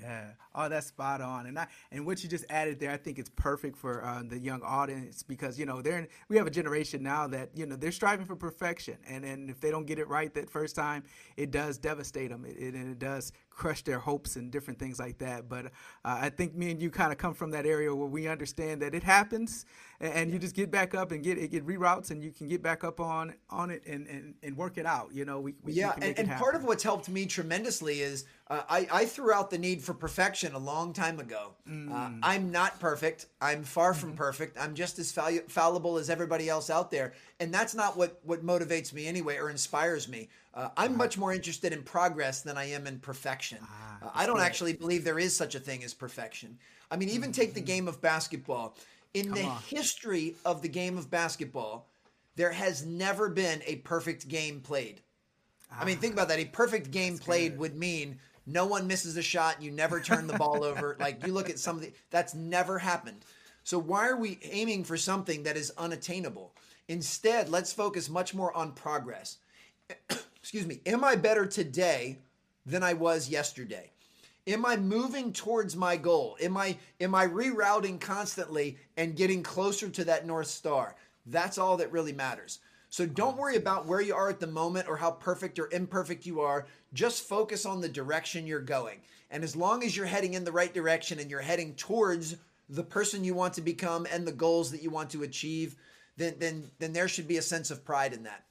S1: Yeah. Oh, that's spot on. And I and what you just added there, I think it's perfect for uh, the young audience because you know they're in, we have a generation now that you know they're striving for perfection, and and if they don't get it right that first time, it does devastate them. It, it, and it does crush their hopes and different things like that. But uh, I think me and you kind of come from that area where we understand that it happens, and, and you just get back up and get it get reroutes, and you can get back up on on it and and, and work it out. You know, we, we
S2: yeah, and, and part of what's helped me tremendously is uh, I I threw out the need for perfection a long time ago. Uh, mm. Uh, I'm not perfect. I'm far from mm-hmm. perfect. I'm just as fall- fallible as everybody else out there, and that's not what what motivates me anyway or inspires me. Uh, I'm much more interested in progress than I am in perfection. Ah, uh, I don't actually believe there is such a thing as perfection. I mean, even take the mm-hmm. game of basketball. In Come the on. history of the game of basketball, there has never been a perfect game played. I mean, think ah, about that. A perfect game played good. would mean no one misses a shot. You never turn the ball over. Like you look at some of the, that's never happened. So why are we aiming for something that is unattainable? Instead, let's focus much more on progress. excuse me, am I better today than I was yesterday? Am I moving towards my goal? Am I am I rerouting constantly and getting closer to that north star? That's all that really matters. So don't worry about where you are at the moment or how perfect or imperfect you are. Just focus on the direction you're going. And as long as you're heading in the right direction and you're heading towards the person you want to become and the goals that you want to achieve, then then then there should be a sense of pride in that.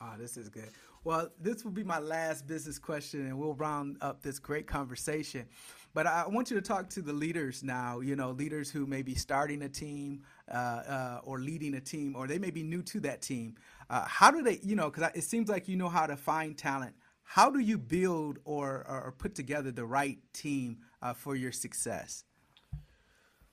S1: Ah, oh, this is good. Well, this will be my last business question, and we'll round up this great conversation. But I want you to talk to the leaders now, you know, leaders who may be starting a team uh, uh, or leading a team, or they may be new to that team. Uh, how do they, you know, because it seems like you know how to find talent. How do you build or, or put together the right team uh, for your success?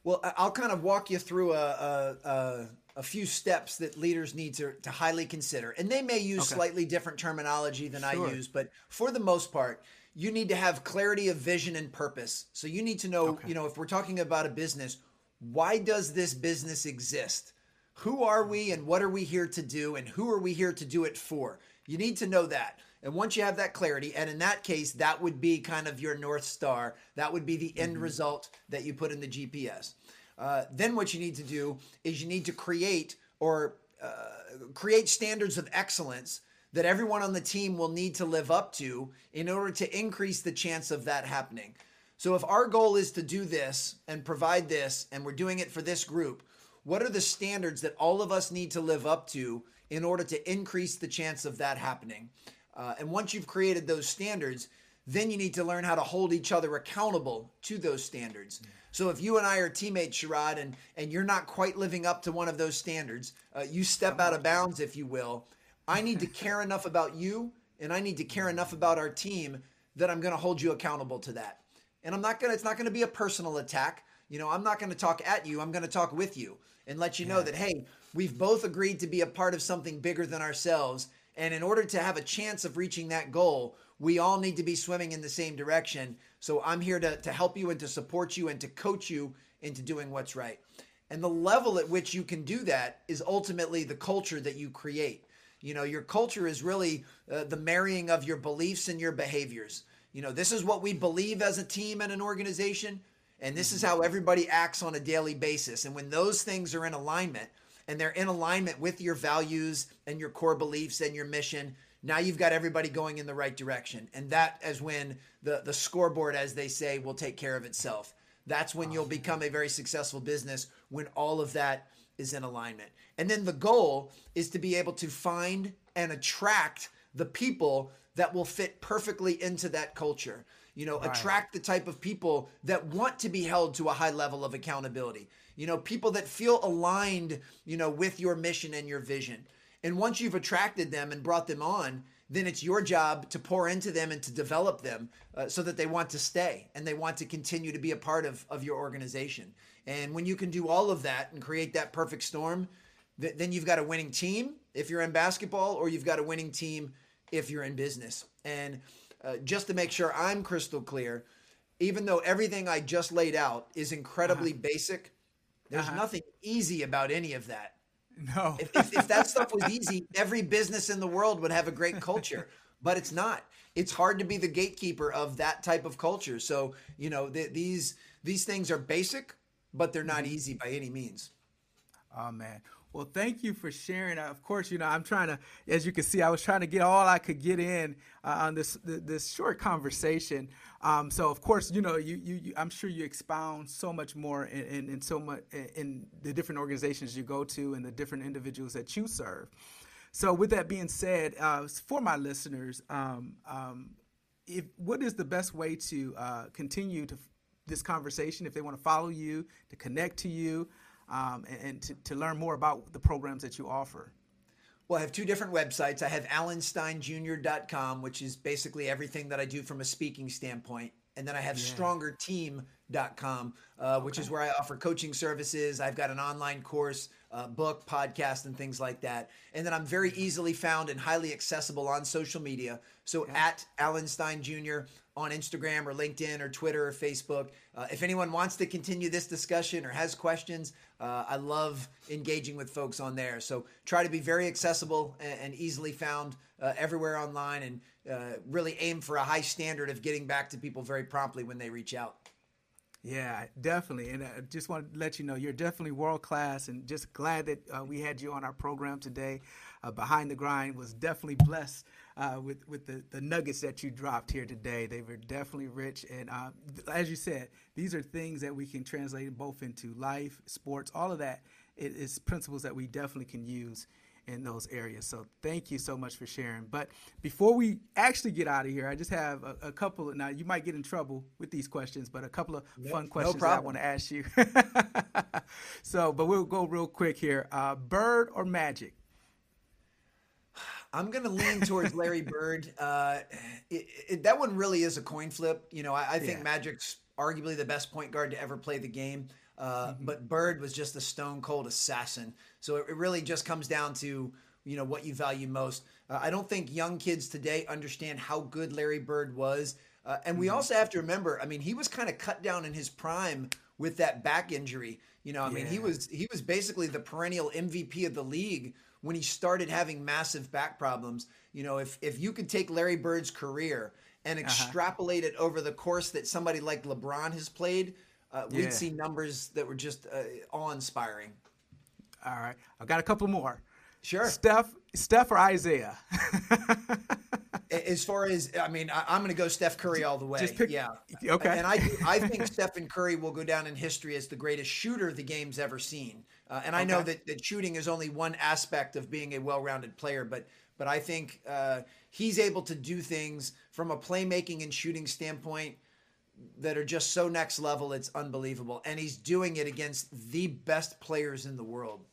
S2: Well, I'll kind of walk you through a, a, a a few steps that leaders need to, to highly consider. And they may use okay. slightly different terminology than sure. I use, but for the most part, you need to have clarity of vision and purpose. So you need to know, okay. you know, if we're talking about a business, why does this business exist? Who are we and what are we here to do and who are we here to do it for? You need to know that. And once you have that clarity, and in that case, that would be kind of your North Star. That would be the end mm-hmm. result that you put in the GPS. Uh, then what you need to do is you need to create or uh, create standards of excellence that everyone on the team will need to live up to in order to increase the chance of that happening. So if our goal is to do this and provide this, and we're doing it for this group, what are the standards that all of us need to live up to in order to increase the chance of that happening? Uh, and once you've created those standards, then you need to learn how to hold each other accountable to those standards. So if you and I are teammates, Sherrod, and, and you're not quite living up to one of those standards, uh, you step out of bounds, if you will. I need to care enough about you and I need to care enough about our team that I'm going to hold you accountable to that. And I'm not going to, it's not going to be a personal attack. You know, I'm not going to talk at you. I'm going to talk with you and let you know that, hey, we've both agreed to be a part of something bigger than ourselves. And in order to have a chance of reaching that goal, we all need to be swimming in the same direction. So I'm here to, to help you and to support you and to coach you into doing what's right. And the level at which you can do that is ultimately the culture that you create. You know, your culture is really uh, the marrying of your beliefs and your behaviors. You know, this is what we believe as a team and an organization, and this is how everybody acts on a daily basis. And when those things are in alignment, and they're in alignment with your values and your core beliefs and your mission, now you've got everybody going in the right direction. And that is when the, the scoreboard, as they say, will take care of itself. That's when you'll become a very successful business when all of that is in alignment. And then the goal is to be able to find and attract the people that will fit perfectly into that culture. You know, right. attract the type of people that want to be held to a high level of accountability. You know, people that feel aligned, you know, with your mission and your vision. And once you've attracted them and brought them on, then it's your job to pour into them and to develop them uh, so that they want to stay and they want to continue to be a part of, of your organization. And when you can do all of that and create that perfect storm, th- then you've got a winning team if you're in basketball, or you've got a winning team if you're in business. And uh, just to make sure I'm crystal clear, even though everything I just laid out is incredibly uh-huh. basic, there's uh-huh. nothing easy about any of that.
S1: No.
S2: if, if, if, that stuff was easy, every business in the world would have a great culture, but it's not. It's hard to be the gatekeeper of that type of culture. So, you know, th- these these things are basic, but they're not mm-hmm. easy by any means.
S1: Oh man. Well, thank you for sharing. Of course, you know I'm trying to, as you can see, I was trying to get all I could get in uh, on this this short conversation. Um, so, of course, you know, you, you, you, I'm sure you expound so much more in, in, in so much in the different organizations you go to and the different individuals that you serve. So, with that being said, uh, for my listeners, um, um, if what is the best way to uh, continue to this conversation if they want to follow you, to connect to you? um, and, and to, to learn more about the programs that you offer?
S2: Well, I have two different websites. I have alansteinjr.com, which is basically everything that I do from a speaking standpoint. And then I have yeah. strongerteam.com, uh, which okay. is where I offer coaching services. I've got an online course, uh, book, podcast, and things like that. And then I'm very easily found and highly accessible on social media. So okay. at Alan Stein Jr on Instagram or LinkedIn or Twitter or Facebook. Uh, if anyone wants to continue this discussion or has questions, uh, I love engaging with folks on there. So try to be very accessible and, and easily found uh, everywhere online and uh, really aim for a high standard of getting back to people very promptly when they reach out.
S1: Yeah, definitely. And I just want to let you know you're definitely world class and just glad that uh, we had you on our program today. Uh, Behind the Grind was definitely blessed uh, with with the, the nuggets that you dropped here today. They were definitely rich, and uh, as you said, these are things that we can translate both into life, sports, all of that. It is principles that we definitely can use in those areas. So thank you so much for sharing. But before we actually get out of here, I just have a, a couple. Of, now you might get in trouble with these questions, but a couple of yep, fun questions no I want to ask you. so, but we'll go real quick here. Uh, bird or magic?
S2: I'm going to lean towards Larry Bird. Uh, it, it, that one really is a coin flip. You know, I, I think yeah. Magic's arguably the best point guard to ever play the game. Uh, mm-hmm. But Bird was just a stone cold assassin. So it, it, really just comes down to you know what you value most. Uh, I don't think young kids today understand how good Larry Bird was. Uh, and we mm-hmm. also have to remember, I mean, he was kind of cut down in his prime with that back injury. You know, I mean, he was he was basically the perennial MVP of the league when he started having massive back problems. You know, if if you could take Larry Bird's career and uh-huh. extrapolate uh-huh. it over the course that somebody like LeBron has played, uh, yeah. we'd see numbers that were just uh, awe-inspiring.
S1: All right, I've got a couple more.
S2: Sure.
S1: Steph, Steph or
S2: Isiah? As far as I mean, I, am going to go Steph Curry all the way. Just pick, yeah.
S1: Okay.
S2: And I I think Stephen Curry will go down in history as the greatest shooter the game's ever seen. Uh, and I okay. know that, that shooting is only one aspect of being a well-rounded player, but but I think uh, he's able to do things from a playmaking and shooting standpoint that are just so next level. It's unbelievable, and he's doing it against the best players in the world.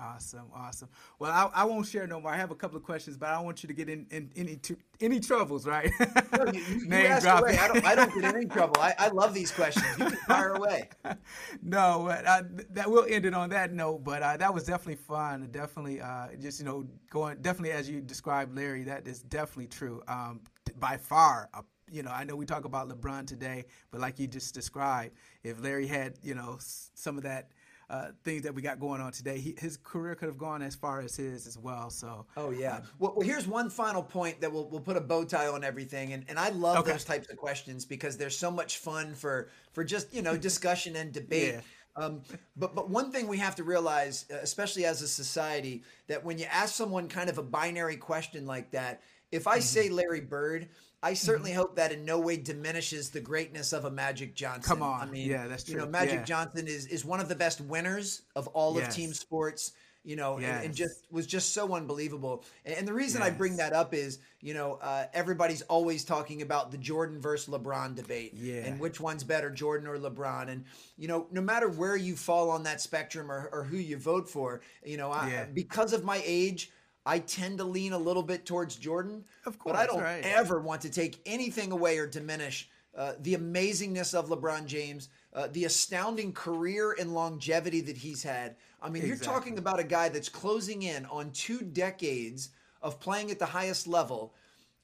S1: Awesome, awesome. Well, I, I, won't share no more. I have a couple of questions, but I don't want you to get in, in any to, any troubles, right?
S2: No, you, you, Name you away. I don't, I don't get any trouble. I, I love these questions. You can fire away.
S1: no, but uh, that will end it on that note. But uh, that was definitely fun. Definitely, uh, just you know, going definitely as you described, Larry. That is definitely true. Um, by far, a you know, I know we talk about LeBron today, but like you just described, if Larry had, you know, some of that uh, things that we got going on today. He, his career could have gone as far as his as well. So.
S2: Oh yeah. Uh, well, well, here's one final point that we'll we'll put a bow tie on everything, and and I love okay. those types of questions because they're so much fun for for just you know discussion and debate. Yeah. Um, but but one thing we have to realize, uh, especially as a society, that when you ask someone kind of a binary question like that, if I mm-hmm. say Larry Bird, I certainly mm-hmm. hope that in no way diminishes the greatness of a Magic Johnson.
S1: Come on, I mean, yeah, that's true.
S2: You know, Magic yeah. Johnson is is one of the best winners of all yes. of team sports. You know, yes. and, and, just was just so unbelievable. And, and the reason yes. I bring that up is, you know, uh, everybody's always talking about the Jordan versus LeBron debate,
S1: yeah.
S2: and which one's better, Jordan or LeBron. And you know, no matter where you fall on that spectrum or, or who you vote for, you know, I, yeah. because of my age. I tend to lean a little bit towards Jordan.
S1: Of course,
S2: but I don't
S1: right.
S2: ever want to take anything away or diminish uh, the amazingness of LeBron James, uh, the astounding career and longevity that he's had. I mean, exactly. you're talking about a guy that's closing in on two decades of playing at the highest level,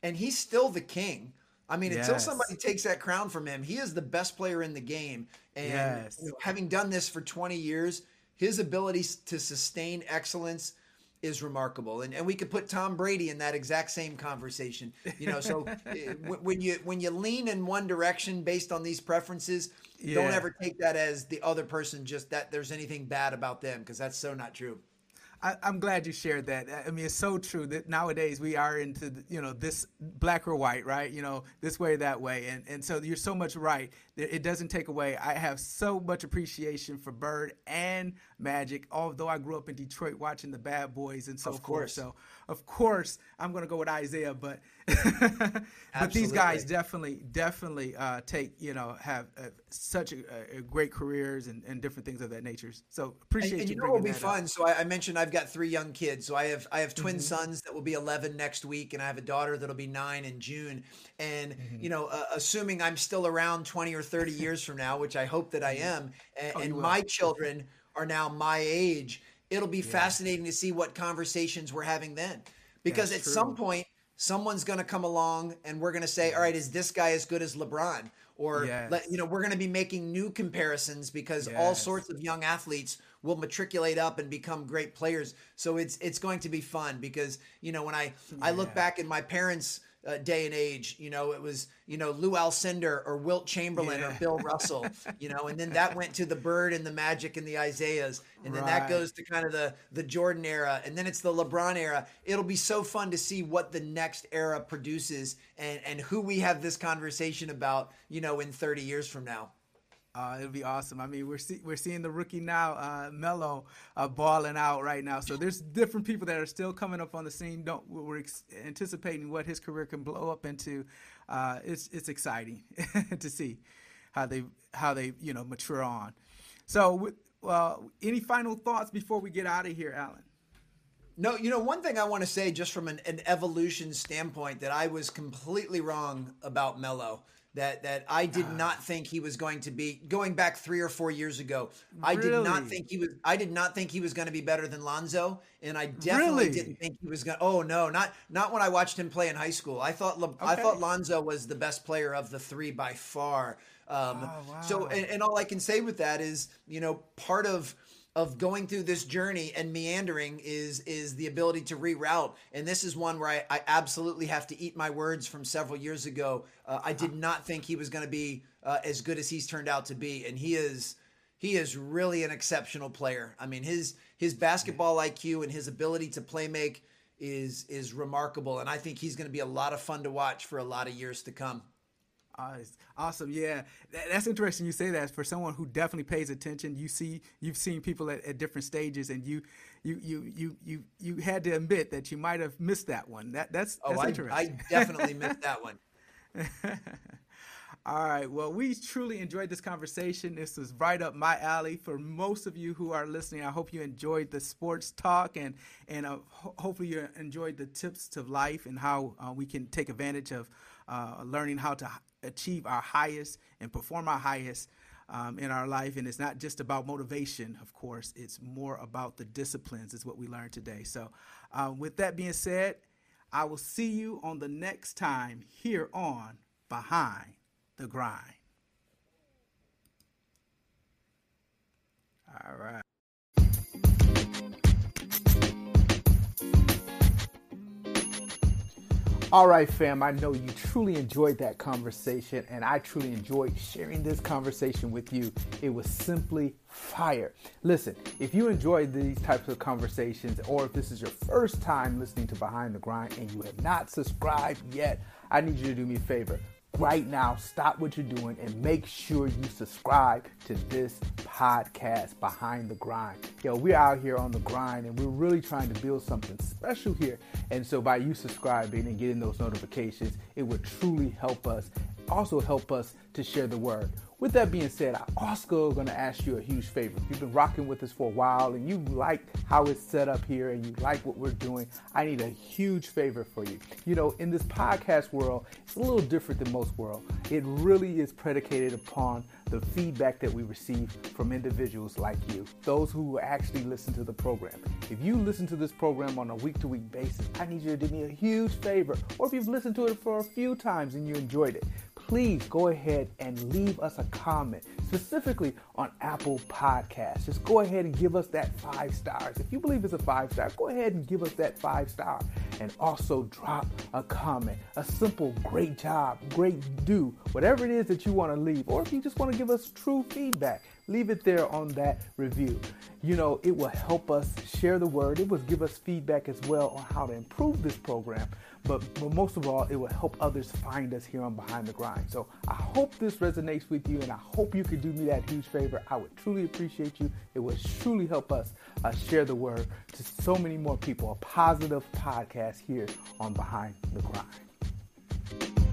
S2: and he's still the king. I mean, yes. until somebody takes that crown from him, he is the best player in the game. And yes. you know, having done this for 20 years, his ability to sustain excellence is remarkable. And and we could put Tom Brady in that exact same conversation. You know, so eh, when you when you lean in one direction based on these preferences, yeah. don't ever take that as the other person just that there's anything bad about them because that's so not true.
S1: I, am glad you shared that. I mean, it's so true that nowadays we are into you know this black or white, right? You know, this way or that way, and and so you're so much right. It doesn't take away. I have so much appreciation for Bird and Magic, although I grew up in Detroit watching the Bad Boys and so
S2: of
S1: forth. So of course I'm going to go with Isiah, but but these guys definitely definitely uh, take you know have uh, such a, a great careers and, and, different things of that nature. So appreciate
S2: and, and
S1: you.
S2: know what will be fun. Up. So I, I, mentioned I've got three young kids. So I have I have twin mm-hmm. sons that will be 11 next week, and I have a daughter that'll be nine in June. And mm-hmm. you know, uh, assuming I'm still around 20 or 30 years from now, which I hope that I mm-hmm. am, and, oh, and my children are now my age. It'll be yeah. fascinating to see what conversations we're having then, because That's at true. some point someone's going to come along and we're going to say, all right, is this guy as good as LeBron? Or, yes. let, you know, we're going to be making new comparisons because yes. all sorts of young athletes will matriculate up and become great players. So it's it's going to be fun because you know when I yeah. I look back in my parents' uh, day and age. You know, it was you know Lou Alcindor or Wilt Chamberlain yeah. or Bill Russell. You know, and then that went to the Bird and the Magic and the Isiahs, and then right. that goes to kind of the the Jordan era, and then it's the LeBron era. It'll be so fun to see what the next era produces and and who we have this conversation about. You know, in 30 years from now.
S1: Uh, it'll be awesome. I mean, we're see, we're seeing the rookie now, uh, Melo, uh, balling out right now. So there's different people that are still coming up on the scene. Don't we're ex- anticipating what his career can blow up into. Uh, it's it's exciting to see how they how they you know mature on. So, well, any final thoughts before we get out of here, Alan?
S2: No, you know, one thing I want to say just from an, an evolution standpoint that I was completely wrong about Melo that that I did uh, not think he was going to be going back three or four years ago. I did not think he was. I did not think he was going to be better than Lonzo, and I definitely really? didn't think he was going. Oh no, not not when I watched him play in high school. I thought okay. I thought Lonzo was the best player of the three by far. Um, oh, wow. So, and, and all I can say with that is, you know, part of of going through this journey and meandering is is the ability to reroute. And this is one where i, I absolutely have to eat my words from several years ago. Uh, i did not think he was going to be uh, as good as he's turned out to be. And he is he is really an exceptional player. I mean his his basketball iq and his ability to play make is is remarkable, and I think he's going to be a lot of fun to watch for a lot of years to come.
S1: Uh, awesome. Yeah, that, that's interesting. You say that for someone who definitely pays attention. You see, you've seen people at, at, different stages, and you, you, you, you, you, you had to admit that you might have missed that one. That that's, that's
S2: oh, I,
S1: interesting.
S2: I definitely missed that one.
S1: All right. Well, we truly enjoyed this conversation. This was right up my alley. For most of you who are listening, I hope you enjoyed the sports talk and and uh, ho- hopefully you enjoyed the tips to life and how uh, we can take advantage of uh, learning how to achieve our highest and perform our highest um, in our life. And it's not just about motivation, of course. It's more about the disciplines. Is what we learned today. So, uh, with that being said, I will see you on the next time here on Behind the grind. All right. All right, fam, I know you truly enjoyed that conversation, and I truly enjoyed sharing this conversation with you. It was simply fire. Listen, if you enjoyed these types of conversations, or if this is your first time listening to Behind the Grind and you have not subscribed yet, I need you to do me a favor right now, stop what you're doing and make sure you subscribe to this podcast, Behind the Grind. Yo, we're out here on the grind and we're really trying to build something special here. And so, by you subscribing and getting those notifications, it would truly help us, also help us to share the word. With that being said, I also going to ask you a huge favor. If you've been rocking with us for a while and you like how it's set up here and you like what we're doing, I need a huge favor for you. You know, in this podcast world, it's a little different than most world. It really is predicated upon the feedback that we receive from individuals like you, those who actually listen to the program. If you listen to this program on a week to week basis, I need you to do me a huge favor. Or if you've listened to it for a few times and you enjoyed it, please go ahead and leave us a comment, specifically on Apple Podcasts. Just go ahead and give us that five stars. If you believe it's a five star, go ahead and give us that five star. And also drop a comment, a simple great job, great do, whatever it is that you want to leave. Or if you just want to give us true feedback, leave it there on that review. You know, it will help us share the word. It will give us feedback as well on how to improve this program. But, most of all, it will help others find us here on Behind the Grind. So I hope this resonates with you, and I hope you could do me that huge favor. I would truly appreciate you. It would truly help us uh, share the word to so many more people. A positive podcast here on Behind the Grind.